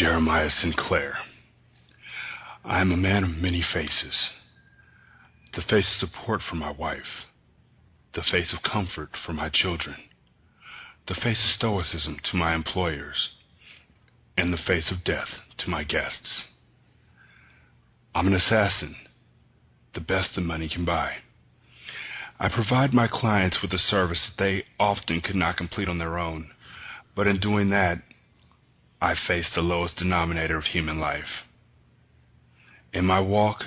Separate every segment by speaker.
Speaker 1: Jeremiah Sinclair. I am a man of many faces. The face of support for my wife, the face of comfort for my children, the face of stoicism to my employers, and the face of death to my guests. I'm an assassin, the best the money can buy. I provide my clients with a service that they often could not complete on their own, but in doing that, I face the lowest denominator of human life. In my walk,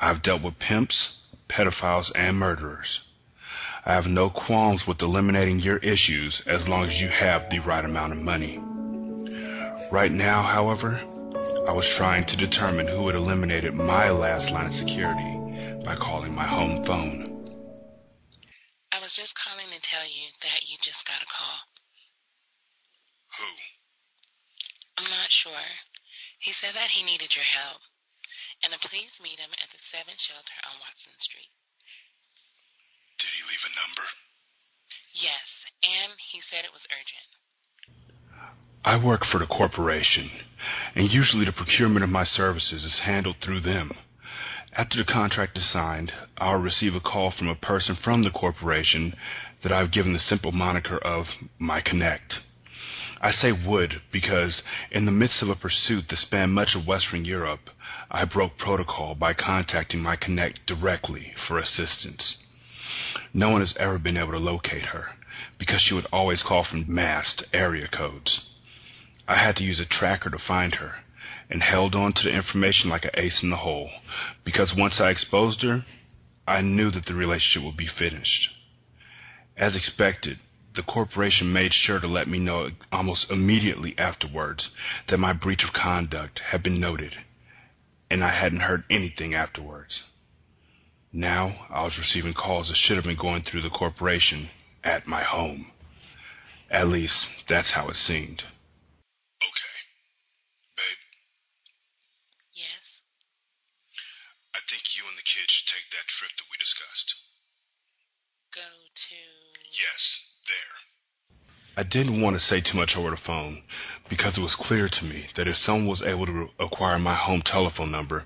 Speaker 1: I've dealt with pimps, pedophiles, and murderers. I have no qualms with eliminating your issues as long as you have the right amount of money. Right now, however, I was trying to determine who had eliminated my last line of security by calling my home phone.
Speaker 2: I was just calling to tell you that you just got a call.
Speaker 1: Who?
Speaker 2: Sure. He said that he needed your help, and to please meet him at the 7 shelter on Watson Street.
Speaker 1: Did he leave a number?
Speaker 2: Yes, and he said it was urgent.
Speaker 1: I work for the corporation, and usually the procurement of my services is handled through them. After the contract is signed, I'll receive a call from a person from the corporation that I've given the simple moniker of my Connect. I say would because in the midst of a pursuit that spanned much of Western Europe, I broke protocol by contacting my Connect directly for assistance. No one has ever been able to locate her because she would always call from masked area codes. I had to use a tracker to find her and held on to the information like an ace in the hole because once I exposed her, I knew that the relationship would be finished. As expected, the corporation made sure to let me know almost immediately afterwards that my breach of conduct had been noted, and I hadn't heard anything afterwards. Now I was receiving calls that should have been going through the corporation at my home. At least, that's how it seemed. Okay. Babe,
Speaker 2: Yes?
Speaker 1: I think you and the kids should take that trip that we discussed.
Speaker 2: Go to.
Speaker 1: Yes, there. I didn't want to say too much over the phone because it was clear to me that if someone was able to acquire my home telephone number,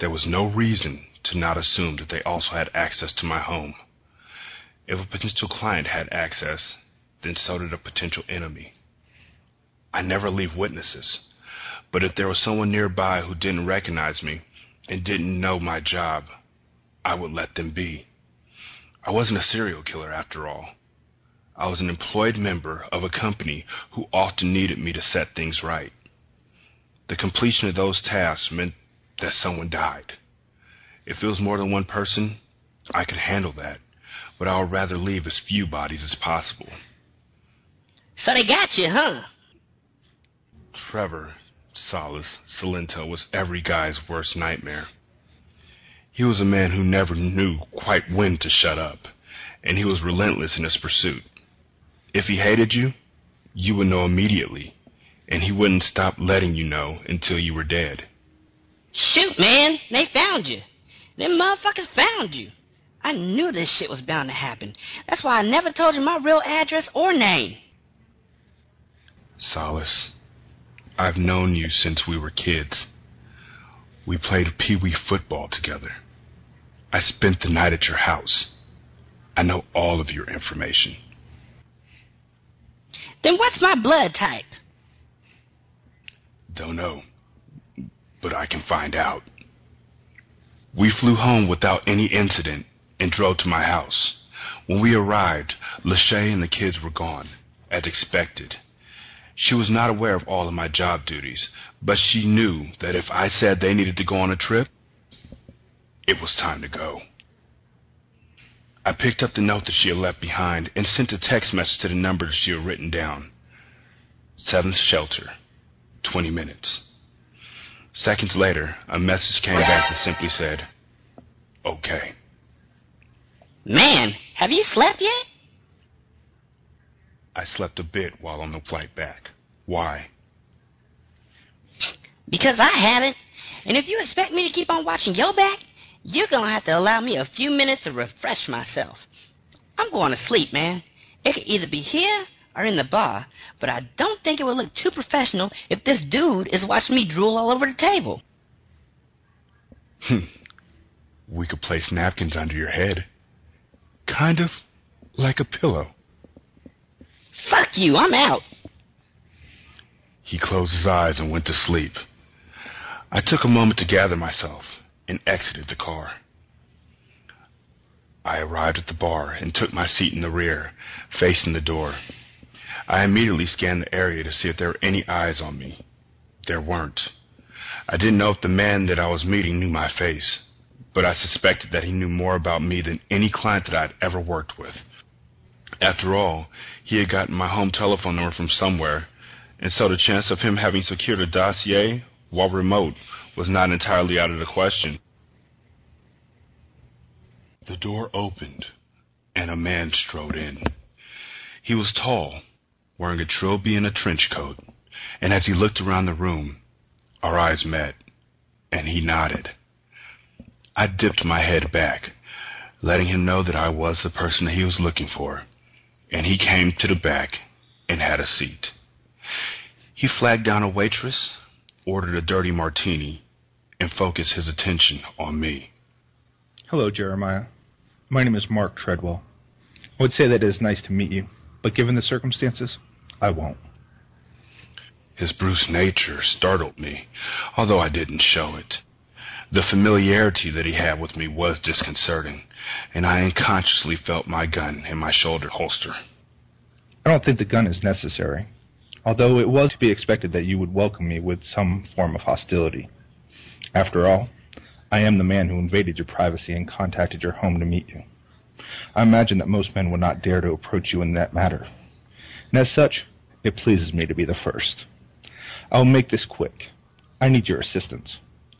Speaker 1: there was no reason to not assume that they also had access to my home. If a potential client had access, then so did a potential enemy. I never leave witnesses, but if there was someone nearby who didn't recognize me and didn't know my job, I would let them be. I wasn't a serial killer after all. I was an employed member of a company who often needed me to set things right. The completion of those tasks meant that someone died. If it was more than one person, I could handle that, but I would rather leave as few bodies as possible.
Speaker 3: So they got you, huh?
Speaker 1: Trevor, Solace, Solento was every guy's worst nightmare. He was a man who never knew quite when to shut up, and he was relentless in his pursuit. If he hated you, you would know immediately, and he wouldn't stop letting you know until you were dead.
Speaker 3: Shoot, man, they found you. Them motherfuckers found you. I knew this shit was bound to happen. That's why I never told you my real address or name.
Speaker 1: Solace, I've known you since we were kids. We played pee-wee football together. I spent the night at your house. I know all of your information.
Speaker 3: Then what's my blood type?
Speaker 1: Don't know, but I can find out. We flew home without any incident and drove to my house. When we arrived, Lachey and the kids were gone, as expected. She was not aware of all of my job duties, but she knew that if I said they needed to go on a trip, it was time to go. I picked up the note that she had left behind and sent a text message to the number that she had written down. Seventh shelter, 20 minutes. Seconds later, a message came back that simply said, okay.
Speaker 3: Man, have you slept yet?
Speaker 1: I slept a bit while on the flight back. Why?
Speaker 3: Because I haven't. And if you expect me to keep on watching your back, you're gonna have to allow me a few minutes to refresh myself. I'm going to sleep, man. It could either be here or in the bar, but I don't think it would look too professional if this dude is watching me drool all over the table.
Speaker 1: Hmm. We could place napkins under your head. Kind of like a pillow.
Speaker 3: Fuck you, I'm out.
Speaker 1: He closed his eyes and went to sleep. I took a moment to gather myself and exited the car. I arrived at the bar and took my seat in the rear, facing the door. I immediately scanned the area to see if there were any eyes on me. There weren't. I didn't know if the man that I was meeting knew my face, but I suspected that he knew more about me than any client that I'd ever worked with. After all, he had gotten my home telephone number from somewhere, and so the chance of him having secured a dossier while remote was not entirely out of the question. The door opened, and a man strode in. He was tall, wearing a trilby and a trench coat, and as he looked around the room, our eyes met, and he nodded. I dipped my head back, letting him know that I was the person he was looking for, and he came to the back and had a seat. He flagged down a waitress, ordered a dirty martini, and focus his attention on me.
Speaker 4: Hello, Jeremiah. My name is Mark Treadwell. I would say that it is nice to meet you, but given the circumstances, I won't.
Speaker 1: His Bruce nature startled me, although I didn't show it. The familiarity that he had with me was disconcerting, and I unconsciously felt my gun in my shoulder holster.
Speaker 4: I don't think the gun is necessary, although it was to be expected that you would welcome me with some form of hostility. After all, I am the man who invaded your privacy and contacted your home to meet you. I imagine that most men would not dare to approach you in that matter. And as such, it pleases me to be the first. I will make this quick. I need your assistance,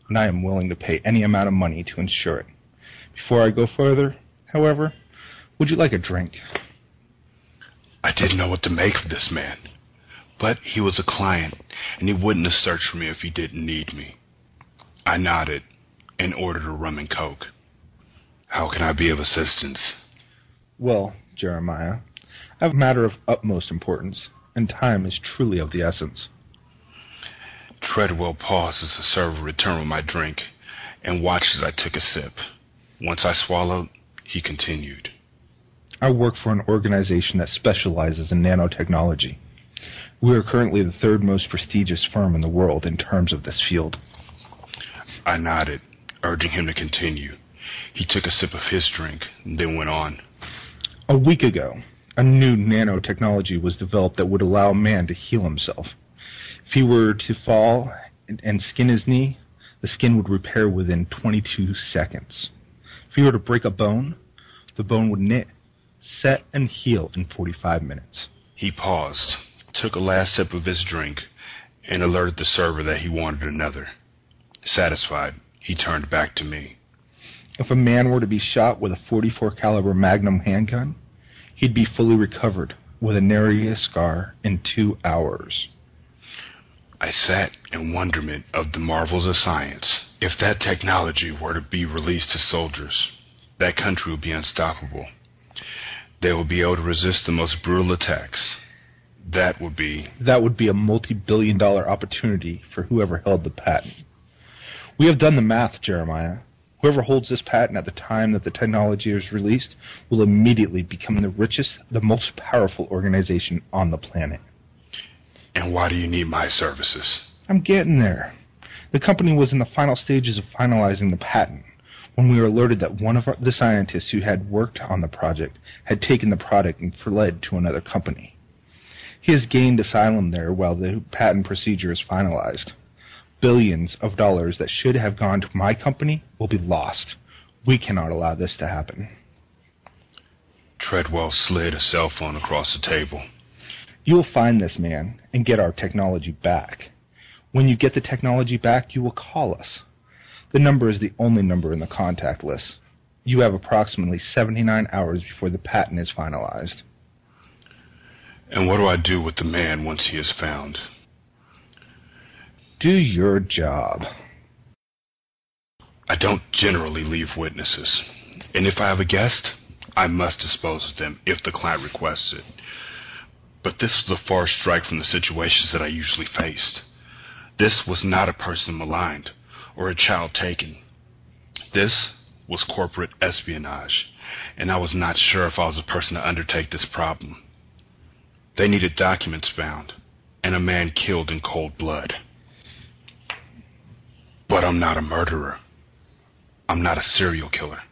Speaker 4: and I am willing to pay any amount of money to ensure it. Before I go further, however, would you like a drink?
Speaker 1: I didn't know what to make of this man, but he was a client, and he wouldn't have searched for me if he didn't need me. I nodded and ordered a rum and coke. How can I be of assistance?
Speaker 4: Well, Jeremiah, I have a matter of utmost importance, and time is truly of the essence.
Speaker 1: Treadwell paused as the server returned with my drink and watched as I took a sip. Once I swallowed, he continued.
Speaker 4: I work for an organization that specializes in nanotechnology. We are currently the third most prestigious firm in the world in terms of this field.
Speaker 1: I nodded urging him to continue. He took a sip of his drink, then went on.
Speaker 4: A week ago, a new nanotechnology was developed that would allow a man to heal himself. If he were to fall and, and skin his knee, the skin would repair within 22 seconds. If he were to break a bone, the bone would knit, set, and heal in 45 minutes.
Speaker 1: He paused, took a last sip of his drink, and alerted the server that he wanted another. Satisfied, he turned back to me.
Speaker 4: If a man were to be shot with a 44 caliber Magnum handgun, he'd be fully recovered with a nary scar in two hours.
Speaker 1: I sat in wonderment of the marvels of science. If that technology were to be released to soldiers, that country would be unstoppable. They would be able to resist the most brutal attacks. That would be...
Speaker 4: That would be a multi-billion dollar opportunity for whoever held the patent. We have done the math, Jeremiah. Whoever holds this patent at the time that the technology is released will immediately become the richest, the most powerful organization on the planet.
Speaker 1: And why do you need my services?
Speaker 4: I'm getting there. The company was in the final stages of finalizing the patent when we were alerted that one of our, the scientists who had worked on the project had taken the product and fled to another company. He has gained asylum there while the patent procedure is finalized billions of dollars that should have gone to my company will be lost. We cannot allow this to happen.
Speaker 1: Treadwell slid a cell phone across the table.
Speaker 4: You will find this man and get our technology back. When you get the technology back, you will call us. The number is the only number in the contact list. You have approximately 79 hours before the patent is finalized.
Speaker 1: And what do I do with the man once he is found?
Speaker 4: Do your job.
Speaker 1: I don't generally leave witnesses, and if I have a guest, I must dispose of them if the client requests it. But this was a far strike from the situations that I usually faced. This was not a person maligned or a child taken. This was corporate espionage, and I was not sure if I was the person to undertake this problem. They needed documents found, and a man killed in cold blood. But I'm not a murderer. I'm not a serial killer.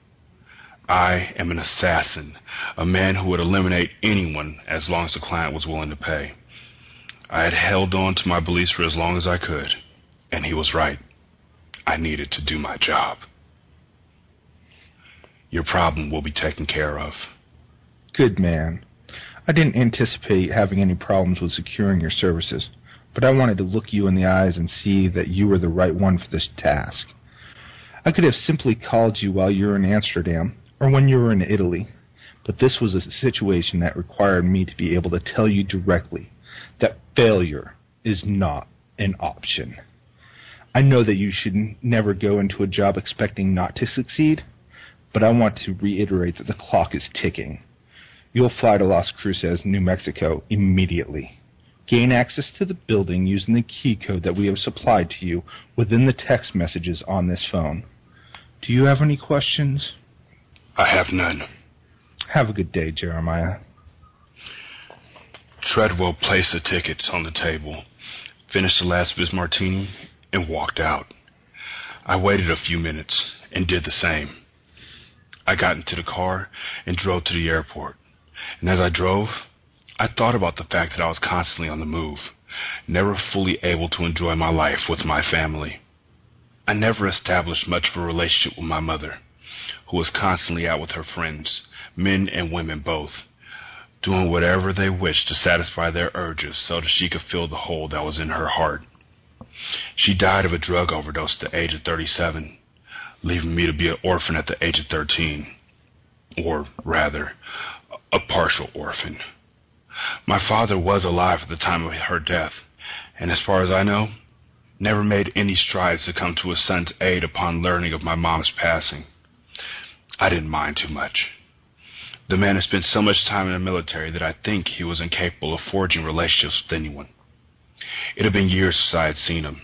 Speaker 1: I am an assassin, a man who would eliminate anyone as long as the client was willing to pay. I had held on to my beliefs for as long as I could, and he was right. I needed to do my job. Your problem will be taken care of.
Speaker 4: Good man. I didn't anticipate having any problems with securing your services, but I wanted to look you in the eyes and see that you were the right one for this task. I could have simply called you while you were in Amsterdam or when you were in Italy, but this was a situation that required me to be able to tell you directly that failure is not an option. I know that you should never go into a job expecting not to succeed, but I want to reiterate that the clock is ticking. You'll fly to Las Cruces, New Mexico immediately. Gain access to the building using the key code that we have supplied to you within the text messages on this phone. Do you have any questions?
Speaker 1: I have none.
Speaker 4: Have a good day, Jeremiah.
Speaker 1: Treadwell placed the tickets on the table, finished the last of his martini, and walked out. I waited a few minutes and did the same. I got into the car and drove to the airport. And as I drove, I thought about the fact that I was constantly on the move, never fully able to enjoy my life with my family. I never established much of a relationship with my mother, who was constantly out with her friends, men and women both, doing whatever they wished to satisfy their urges so that she could fill the hole that was in her heart. She died of a drug overdose at the age of 37, leaving me to be an orphan at the age of 13. Or, rather, a partial orphan. My father was alive at the time of her death, and as far as I know, never made any strides to come to his son's aid upon learning of my mom's passing. I didn't mind too much. The man had spent so much time in the military that I think he was incapable of forging relationships with anyone. It had been years since I had seen him,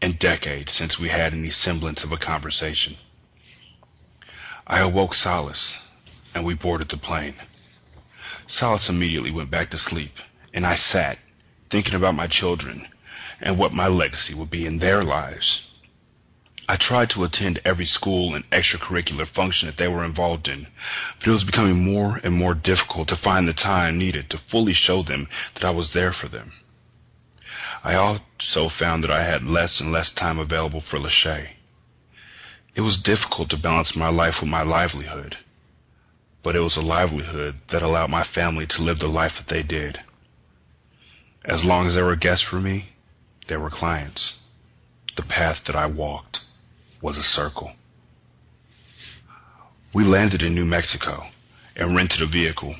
Speaker 1: and decades since we had any semblance of a conversation. I awoke Solace, and we boarded the plane. Solace immediately went back to sleep, and I sat, thinking about my children and what my legacy would be in their lives. I tried to attend every school and extracurricular function that they were involved in, but it was becoming more and more difficult to find the time needed to fully show them that I was there for them. I also found that I had less and less time available for Lachey. It was difficult to balance my life with my livelihood, but it was a livelihood that allowed my family to live the life that they did. As long as there were guests for me, there were clients. The path that I walked was a circle. We landed in New Mexico and rented a vehicle.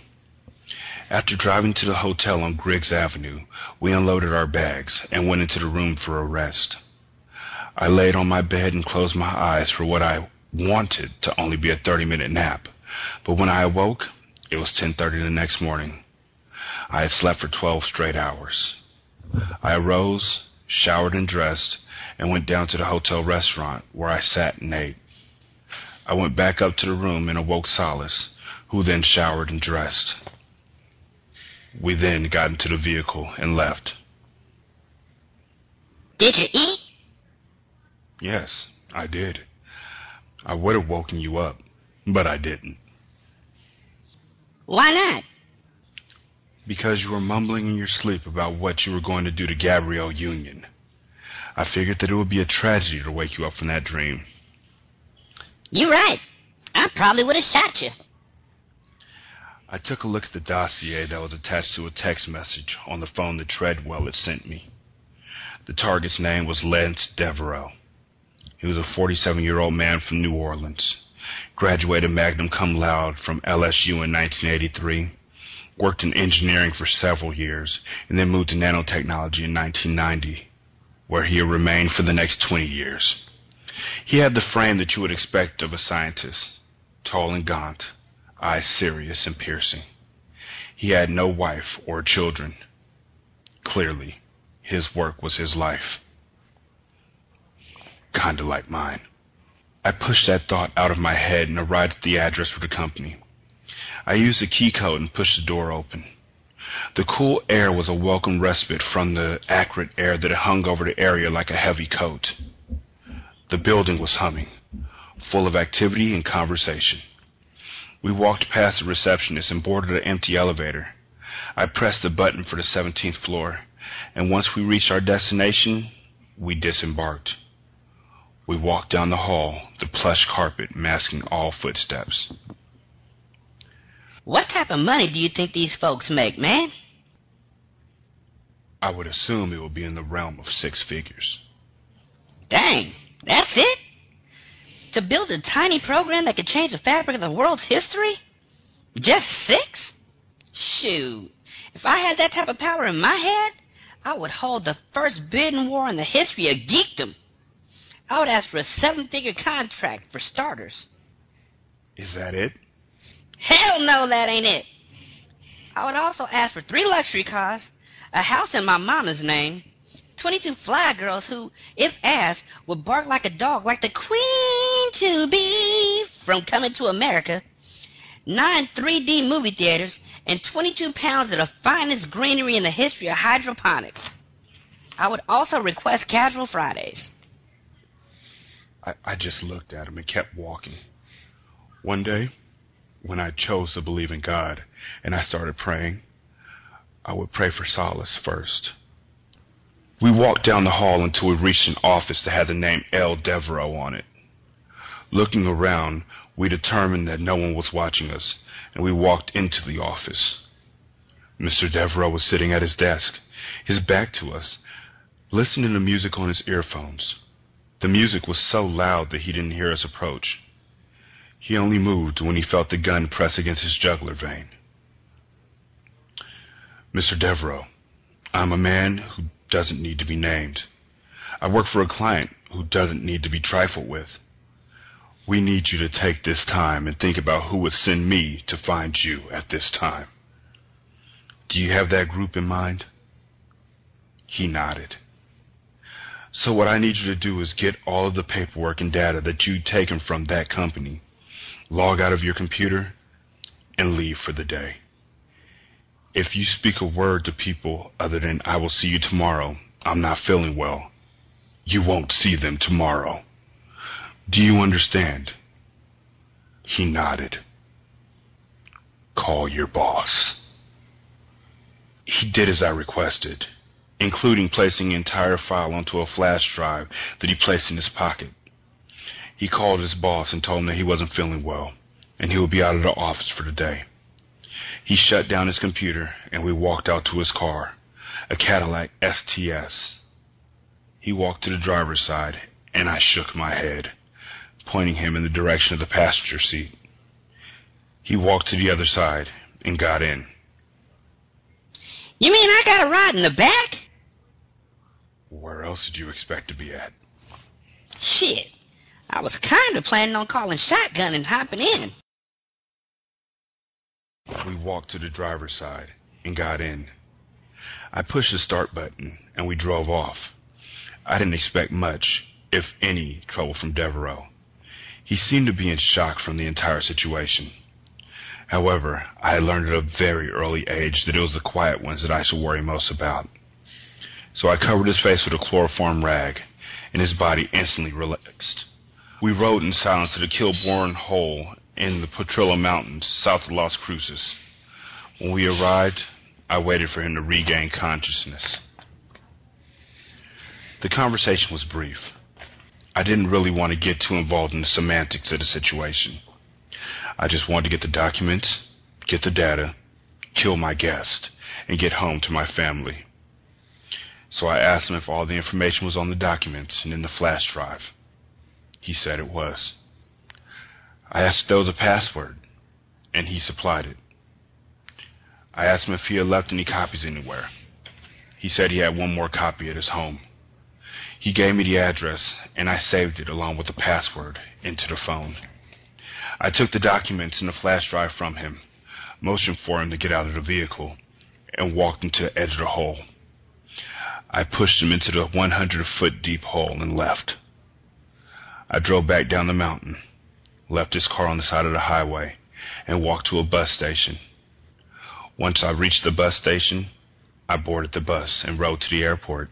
Speaker 1: After driving to the hotel on Griggs Avenue, we unloaded our bags and went into the room for a rest. I laid on my bed and closed my eyes for what I wanted to only be a 30-minute nap. But when I awoke, it was 10.30 the next morning. I had slept for 12 straight hours. I arose, showered and dressed, and went down to the hotel restaurant where I sat and ate. I went back up to the room and awoke Solace, who then showered and dressed. We then got into the vehicle and left.
Speaker 3: Did you eat?
Speaker 1: Yes, I did. I would have woken you up, but I didn't.
Speaker 3: Why not?
Speaker 1: Because you were mumbling in your sleep about what you were going to do to Gabrielle Union. I figured that it would be a tragedy to wake you up from that dream.
Speaker 3: You're right. I probably would have shot you.
Speaker 1: I took a look at the dossier that was attached to a text message on the phone that Treadwell had sent me. The target's name was Lance Devereaux. He was a 47-year-old man from New Orleans. Graduated magna cum laude from LSU in 1983. Worked in engineering for several years, and then moved to nanotechnology in 1990, where he remained for the next 20 years. He had the frame that you would expect of a scientist, tall and gaunt, eyes serious and piercing. He had no wife or children. Clearly, his work was his life. Kinda like mine. I pushed that thought out of my head and arrived at the address for the company. I used the key code and pushed the door open. The cool air was a welcome respite from the acrid air that hung over the area like a heavy coat. The building was humming, full of activity and conversation. We walked past the receptionist and boarded an empty elevator. I pressed the button for the 17th floor, and once we reached our destination, we disembarked. We walked down the hall, the plush carpet masking all footsteps.
Speaker 3: What type of money do you think these folks make, man?
Speaker 1: I would assume it will be in the realm of six figures.
Speaker 3: Dang, that's it? To build a tiny program that could change the fabric of the world's history? Just six? Shoot. If I had that type of power in my head, I would hold the first bidding war in the history of geekdom. I would ask for a seven figure contract for starters.
Speaker 1: Is that it?
Speaker 3: Hell no, that ain't it. I would also ask for three luxury cars, a house in my mama's name, 22 fly girls who, if asked, would bark like a dog like the queen to be from Coming to America, nine 3D movie theaters, and 22 pounds of the finest greenery in the history of hydroponics. I would also request casual Fridays.
Speaker 1: I, I just looked at him and kept walking. One day, when I chose to believe in God and I started praying, I would pray for solace first. We walked down the hall until we reached an office that had the name L. Devereaux on it. Looking around, we determined that no one was watching us, and we walked into the office. Mr. Devereaux was sitting at his desk, his back to us, listening to music on his earphones. The music was so loud that he didn't hear us approach. He only moved when he felt the gun press against his jugular vein. Mr. Devereaux, I'm a man who doesn't need to be named. I work for a client who doesn't need to be trifled with. We need you to take this time and think about who would send me to find you at this time. Do you have that group in mind? He nodded. So what I need you to do is get all of the paperwork and data that you've taken from that company, log out of your computer, and leave for the day. If you speak a word to people other than I will see you tomorrow, I'm not feeling well, you won't see them tomorrow. Do you understand? He nodded. Call your boss. He did as I requested including placing the entire file onto a flash drive that he placed in his pocket. He called his boss and told him that he wasn't feeling well, and he would be out of the office for the day. He shut down his computer, and we walked out to his car, a Cadillac STS. He walked to the driver's side, and I shook my head, pointing him in the direction of the passenger seat. He walked to the other side and got in.
Speaker 3: You mean I got a ride in the back?
Speaker 1: Where else did you expect to be at?
Speaker 3: Shit. I was kind of planning on calling shotgun and hopping in.
Speaker 1: We walked to the driver's side and got in. I pushed the start button and we drove off. I didn't expect much, if any, trouble from Devereaux. He seemed to be in shock from the entire situation. However, I had learned at a very early age that it was the quiet ones that I should worry most about. So I covered his face with a chloroform rag, and his body instantly relaxed. We rode in silence to the Kilbourne Hole in the Potrillo Mountains, south of Las Cruces. When we arrived, I waited for him to regain consciousness. The conversation was brief. I didn't really want to get too involved in the semantics of the situation. I just wanted to get the documents, get the data, kill my guest, and get home to my family. So I asked him if all the information was on the documents and in the flash drive. He said it was. I asked if a password, and he supplied it. I asked him if he had left any copies anywhere. He said he had one more copy at his home. He gave me the address, and I saved it along with the password into the phone. I took the documents and the flash drive from him, motioned for him to get out of the vehicle, and walked into the edge of the hole. I pushed him into the 100 foot deep hole and left. I drove back down the mountain, left his car on the side of the highway, and walked to a bus station. Once I reached the bus station, I boarded the bus and rode to the airport.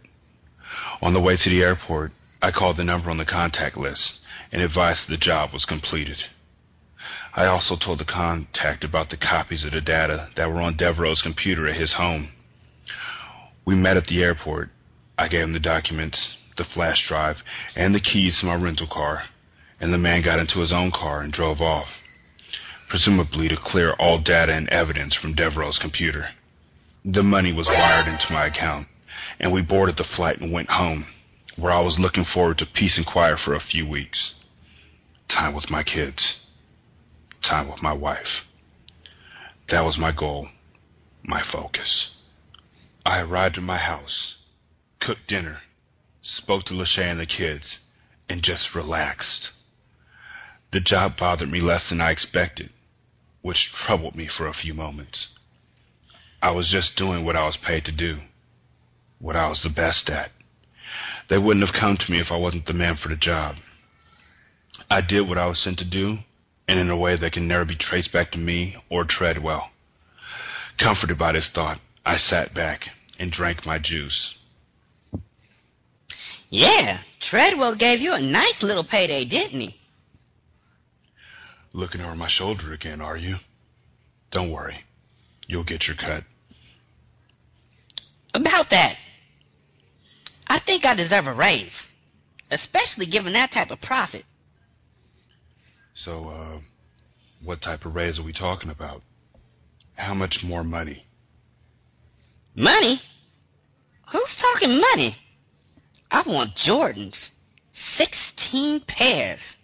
Speaker 1: On the way to the airport, I called the number on the contact list and advised the job was completed. I also told the contact about the copies of the data that were on Devereaux's computer at his home. We met at the airport. I gave him the documents, the flash drive, and the keys to my rental car, and the man got into his own car and drove off, presumably to clear all data and evidence from Devereaux's computer. The money was wired into my account, and we boarded the flight and went home, where I was looking forward to peace and quiet for a few weeks. Time with my kids. Time with my wife. That was my goal, my focus. I arrived at my house, cooked dinner, spoke to Lachey and the kids, and just relaxed. The job bothered me less than I expected, which troubled me for a few moments. I was just doing what I was paid to do, what I was the best at. They wouldn't have come to me if I wasn't the man for the job. I did what I was sent to do, and in a way that can never be traced back to me or Treadwell. Comforted by this thought, I sat back and drank my juice.
Speaker 3: Yeah, Treadwell gave you a nice little payday, didn't he?
Speaker 1: Looking over my shoulder again, are you? Don't worry. You'll get your cut.
Speaker 3: About that, I think I deserve a raise, especially given that type of profit.
Speaker 1: So, uh, what type of raise are we talking about? How much more money?
Speaker 3: Money? Who's talking money? I want Jordans. Sixteen pairs.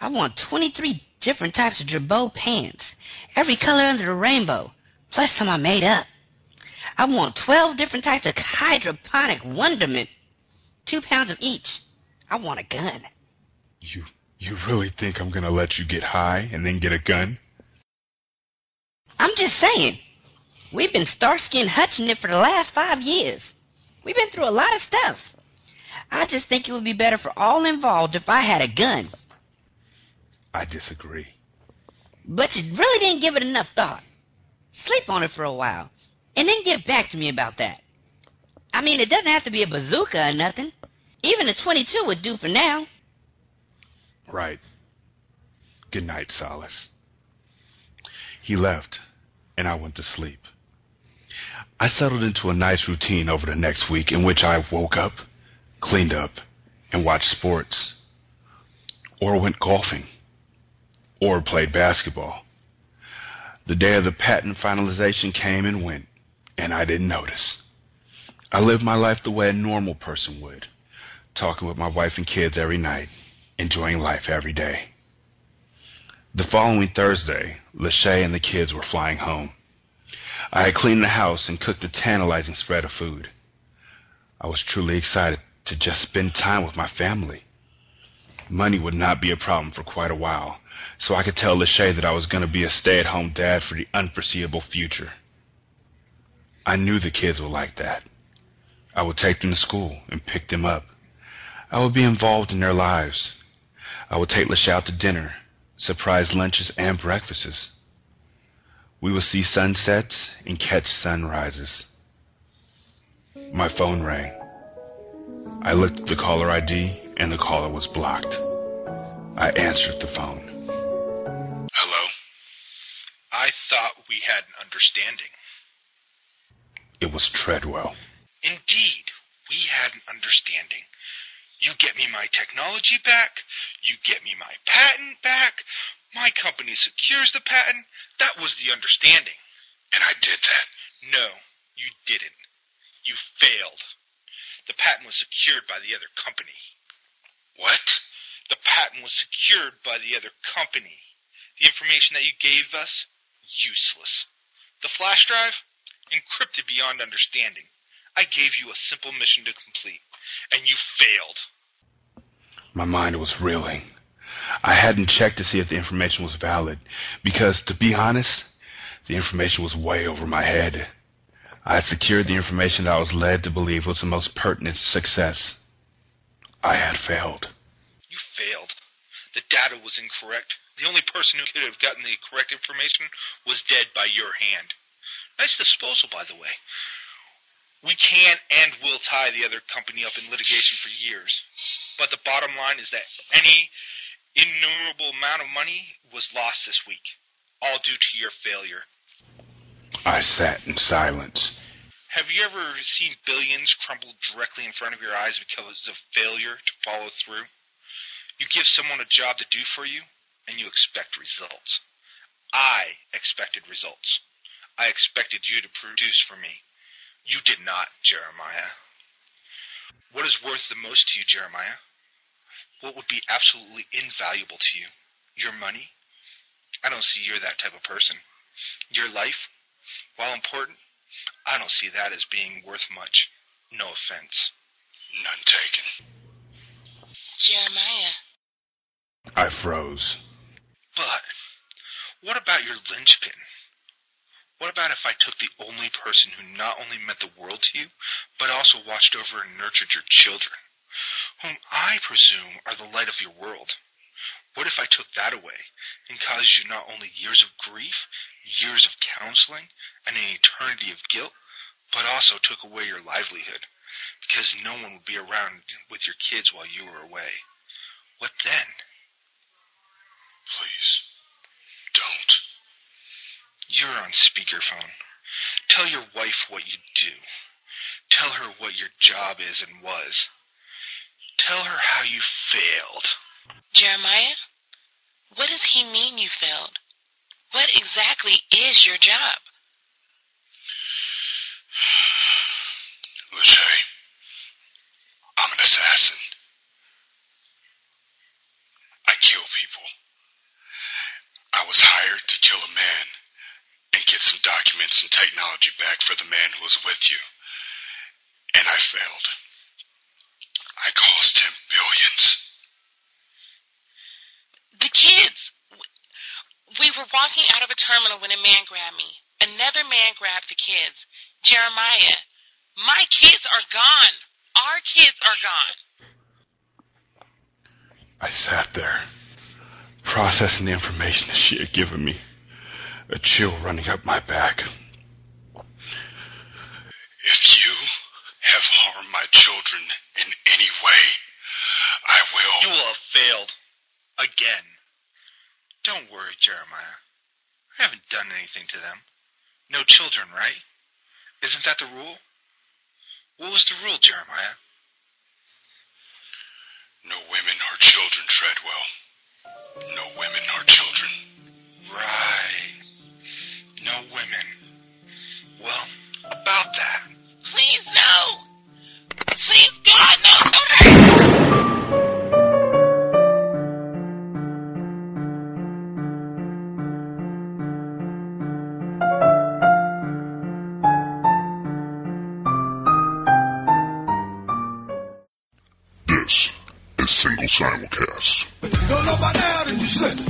Speaker 3: I want 23 different types of Girbaud pants. Every color under the rainbow. Plus some I made up. I want 12 different types of hydroponic wonderment. Two pounds of each. I want a gun.
Speaker 1: You you really think I'm gonna let you get high and then get a gun?
Speaker 3: I'm just saying. We've been Starsky and Hutching it for the last five years. We've been through a lot of stuff. I just think it would be better for all involved if I had a gun.
Speaker 1: I disagree.
Speaker 3: But you really didn't give it enough thought. Sleep on it for a while, and then get back to me about that. I mean, it doesn't have to be a bazooka or nothing. Even a 22 would do for now.
Speaker 1: Right. Good night, Solace. He left, and I went to sleep. I settled into a nice routine over the next week in which I woke up, cleaned up, and watched sports. Or went golfing. Or played basketball. The day of the patent finalization came and went, and I didn't notice. I lived my life the way a normal person would, talking with my wife and kids every night, enjoying life every day. The following Thursday, Lachey and the kids were flying home. I had cleaned the house and cooked a tantalizing spread of food. I was truly excited to just spend time with my family. Money would not be a problem for quite a while, so I could tell Lachey that I was going to be a stay-at-home dad for the unforeseeable future. I knew the kids would like that. I would take them to school and pick them up. I would be involved in their lives. I would take Lachey out to dinner, surprise lunches and breakfasts. We will see sunsets and catch sunrises. My phone rang. I looked at the caller ID and the caller was blocked. I answered the phone.
Speaker 5: Hello? I thought we had an understanding.
Speaker 1: It was Treadwell.
Speaker 5: Indeed, we had an understanding. You get me my technology back. You get me my patent back. My company secures the patent. That was the understanding.
Speaker 1: And I did that.
Speaker 5: No, you didn't. You failed. The patent was secured by the other company.
Speaker 1: What?
Speaker 5: The patent was secured by the other company. The information that you gave us, useless. The flash drive, encrypted beyond understanding. I gave you a simple mission to complete, and you failed.
Speaker 1: My mind was reeling. I hadn't checked to see if the information was valid, because, to be honest, The information was way over my head. I had secured the information that I was led to believe was the most pertinent success. I had failed.
Speaker 5: You failed. The data was incorrect. The only person who could have gotten the correct information was dead by your hand. Nice disposal, by the way. We can and will tie the other company up in litigation for years. But the bottom line is that any innumerable amount of money was lost this week, all due to your failure.
Speaker 1: I sat in silence.
Speaker 5: Have you ever seen billions crumble directly in front of your eyes because of failure to follow through? You give someone a job to do for you, and you expect results. I expected results. I expected you to produce for me. You did not, Jeremiah. What is worth the most to you, Jeremiah? What would be absolutely invaluable to you? Your money? I don't see you're that type of person. Your life? While important, I don't see that as being worth much. No offense.
Speaker 1: None taken.
Speaker 2: Jeremiah,
Speaker 1: I froze.
Speaker 5: But what about your linchpin? What about if I took the only person who not only meant the world to you, but also watched over and nurtured your children, whom I presume are the light of your world? What if I took that away and caused you not only years of grief, years of counseling, and an eternity of guilt, but also took away your livelihood, because no one would be around with your kids while you were away? What then?
Speaker 1: Please, don't.
Speaker 5: You're on speakerphone. Tell your wife what you do. Tell her what your job is and was. Tell her how you failed.
Speaker 2: Jeremiah, what does he mean you failed? What exactly is your job?
Speaker 1: Lachey, I'm an assassin. I kill people. I was hired to kill a man and get some documents and technology back for the man who was with you. And I failed. I cost him billions.
Speaker 2: The kids. We were walking out of a terminal when a man grabbed me. Another man grabbed the kids. Jeremiah, my kids are gone. Our kids are gone.
Speaker 1: I sat there, processing the information that she had given me, a chill running up my back. If you have harmed my children in any way, I will.
Speaker 5: You will have failed. Again. Don't worry, Jeremiah. I haven't done anything to them. No children, right? Isn't that the rule? What was the rule, Jeremiah?
Speaker 1: No women or children, Treadwell. No women or children.
Speaker 5: Right. No women. Well, about that.
Speaker 2: Please, no. Please, God, no.
Speaker 6: Simulcast.
Speaker 7: Don't by now, then you slip.